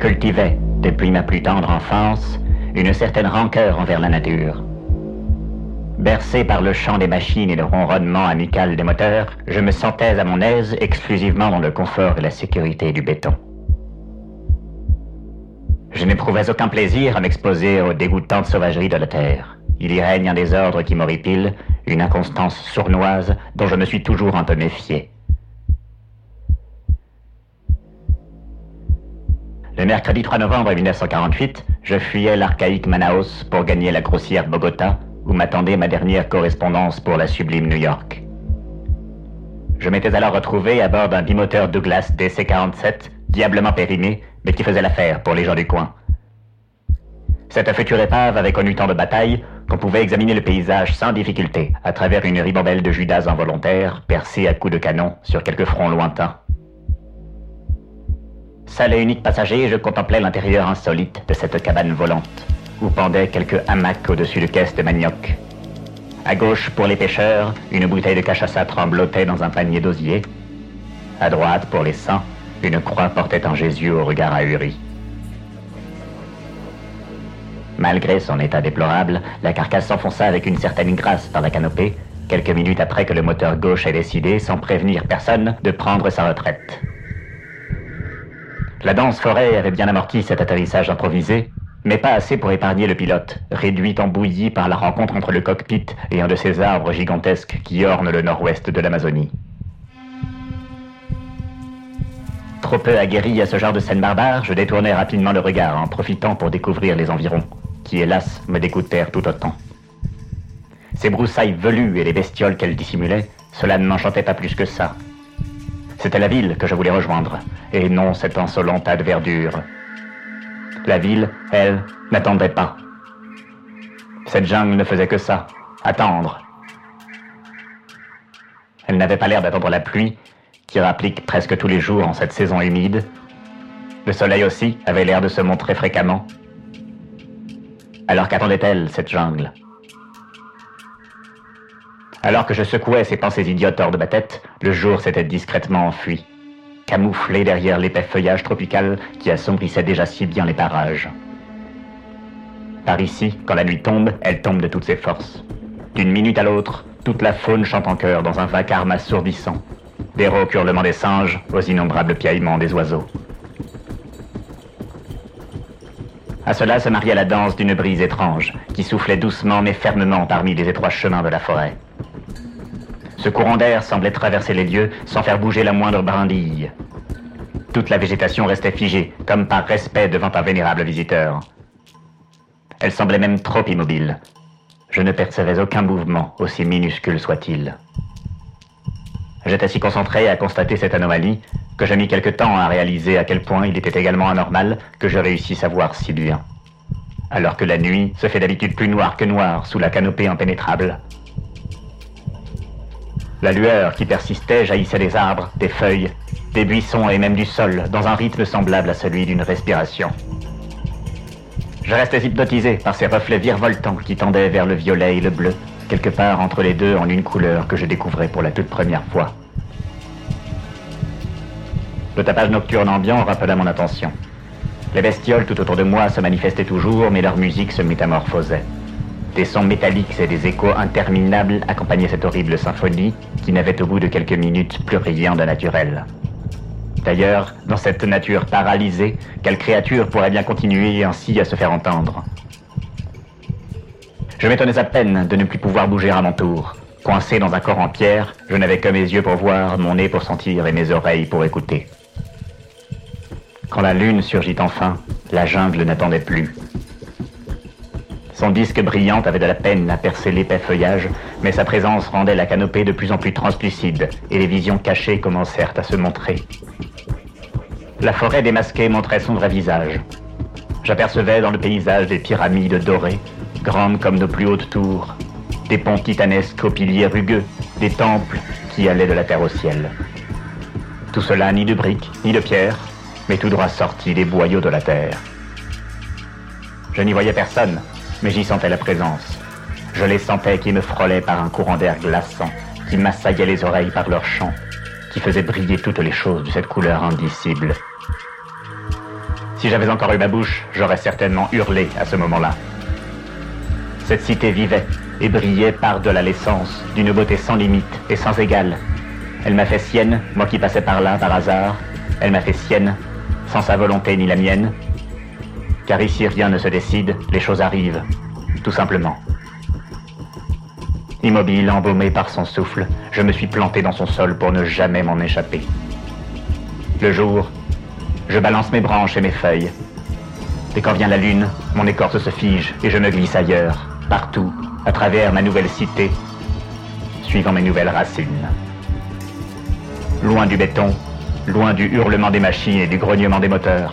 cultivais, depuis ma plus tendre enfance, une certaine rancœur envers la nature. Bercé par le chant des machines et le ronronnement amical des moteurs, je me sentais à mon aise exclusivement dans le confort et la sécurité du béton. Je n'éprouvais aucun plaisir à m'exposer aux dégoûtantes sauvageries de la Terre. Il y règne un désordre qui m'horripile, une inconstance sournoise dont je me suis toujours un peu méfié. Le mercredi 3 novembre 1948, je fuyais l'archaïque Manaus pour gagner la grossière Bogota, où m'attendait ma dernière correspondance pour la sublime New York. Je m'étais alors retrouvé à bord d'un bimoteur Douglas DC-47, diablement périmé, mais qui faisait l'affaire pour les gens du coin. Cette future épave avait connu tant de batailles qu'on pouvait examiner le paysage sans difficulté à travers une ribambelle de Judas involontaires percée à coups de canon sur quelques fronts lointains. Seul et unique passager, je contemplais l'intérieur insolite de cette cabane volante, où pendaient quelques hamacs au-dessus de caisses de manioc. À gauche, pour les pêcheurs, une bouteille de cachaça tremblotait dans un panier d'osier. À droite, pour les saints, une croix portait un Jésus au regard ahuri. Malgré son état déplorable, la carcasse s'enfonça avec une certaine grâce dans la canopée, quelques minutes après que le moteur gauche ait décidé, sans prévenir personne, de prendre sa retraite. La dense forêt avait bien amorti cet atterrissage improvisé, mais pas assez pour épargner le pilote, réduit en bouillie par la rencontre entre le cockpit et un de ces arbres gigantesques qui ornent le nord-ouest de l'Amazonie. Trop peu aguerri à ce genre de scène barbare, je détournai rapidement le regard en profitant pour découvrir les environs qui, hélas, me dégoûtèrent tout autant. Ces broussailles velues et les bestioles qu'elles dissimulaient, cela ne m'enchantait pas plus que ça. C'était la ville que je voulais rejoindre, et non cet insolent tas de verdure. La ville, elle, n'attendait pas. Cette jungle ne faisait que ça, attendre. Elle n'avait pas l'air d'attendre la pluie, qui rapplique presque tous les jours en cette saison humide. Le soleil aussi avait l'air de se montrer fréquemment, alors qu'attendait-elle, cette jungle? Alors que je secouais ces pensées idiotes hors de ma tête, le jour s'était discrètement enfui, camouflé derrière l'épais feuillage tropical qui assombrissait déjà si bien les parages. Par ici, quand la nuit tombe, elle tombe de toutes ses forces. D'une minute à l'autre, toute la faune chante en chœur dans un vacarme assourdissant, des rauques hurlements des singes aux innombrables piaillements des oiseaux. À cela se mariait la danse d'une brise étrange, qui soufflait doucement mais fermement parmi les étroits chemins de la forêt. Ce courant d'air semblait traverser les lieux sans faire bouger la moindre brindille. Toute la végétation restait figée, comme par respect devant un vénérable visiteur. Elle semblait même trop immobile. Je ne percevais aucun mouvement, aussi minuscule soit-il. J'étais si concentré à constater cette anomalie que j'ai mis quelque temps à réaliser à quel point il était également anormal que je réussisse à voir si bien. Alors que la nuit se fait d'habitude plus noire que noire sous la canopée impénétrable. La lueur qui persistait jaillissait des arbres, des feuilles, des buissons et même du sol, dans un rythme semblable à celui d'une respiration. Je restais hypnotisé par ces reflets virevoltants qui tendaient vers le violet et le bleu, quelque part entre les deux en une couleur que je découvrais pour la toute première fois. Le tapage nocturne ambiant rappela mon attention. Les bestioles tout autour de moi se manifestaient toujours, mais leur musique se métamorphosait. Des sons métalliques et des échos interminables accompagnaient cette horrible symphonie qui n'avait au bout de quelques minutes plus rien de naturel. D'ailleurs, dans cette nature paralysée, quelle créature pourrait bien continuer ainsi à se faire entendre? Je m'étonnais à peine de ne plus pouvoir bouger à mon tour. Coincé dans un corps en pierre, je n'avais que mes yeux pour voir, mon nez pour sentir et mes oreilles pour écouter. Quand la lune surgit enfin, la jungle n'attendait plus. Son disque brillant avait de la peine à percer l'épais feuillage, mais sa présence rendait la canopée de plus en plus translucide, et les visions cachées commencèrent à se montrer. La forêt démasquée montrait son vrai visage. J'apercevais dans le paysage des pyramides dorées, grandes comme nos plus hautes tours, des ponts titanesques aux piliers rugueux, des temples qui allaient de la terre au ciel. Tout cela ni de briques, ni de pierres, mais tout droit sorti des boyaux de la terre. Je n'y voyais personne, mais j'y sentais la présence. Je les sentais qui me frôlaient par un courant d'air glaçant, qui m'assaillaient les oreilles par leur chant, qui faisait briller toutes les choses de cette couleur indicible. Si j'avais encore eu ma bouche, j'aurais certainement hurlé à ce moment-là. Cette cité vivait et brillait par de la l'essence, d'une beauté sans limite et sans égale. Elle m'a fait sienne, moi qui passais par là par hasard. Elle m'a fait sienne, sans sa volonté ni la mienne. Car ici rien ne se décide, les choses arrivent, tout simplement. Immobile, embaumé par son souffle, je me suis planté dans son sol pour ne jamais m'en échapper. Le jour, je balance mes branches et mes feuilles. Et quand vient la lune, mon écorce se fige et je me glisse ailleurs, partout, à travers ma nouvelle cité, suivant mes nouvelles racines. Loin du béton, loin du hurlement des machines et du grognement des moteurs.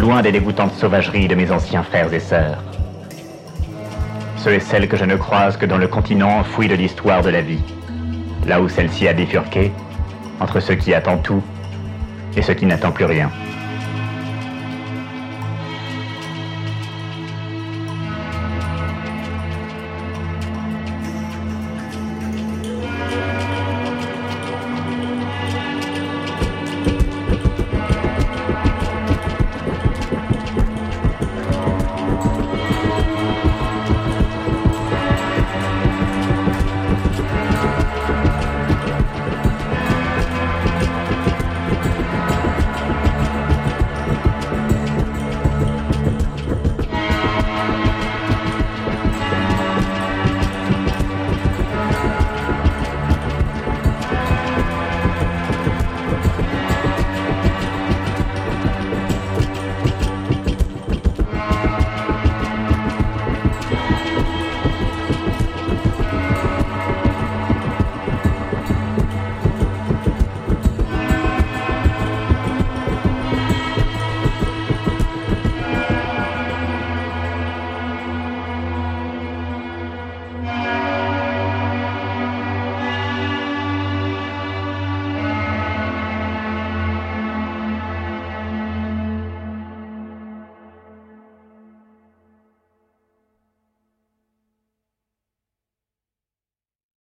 Loin des dégoûtantes sauvageries de mes anciens frères et sœurs. Ceux et celles que je ne croise que dans le continent enfoui de l'histoire de la vie. Là où celle-ci a bifurqué, entre ce qui attend tout et ce qui n'attend plus rien.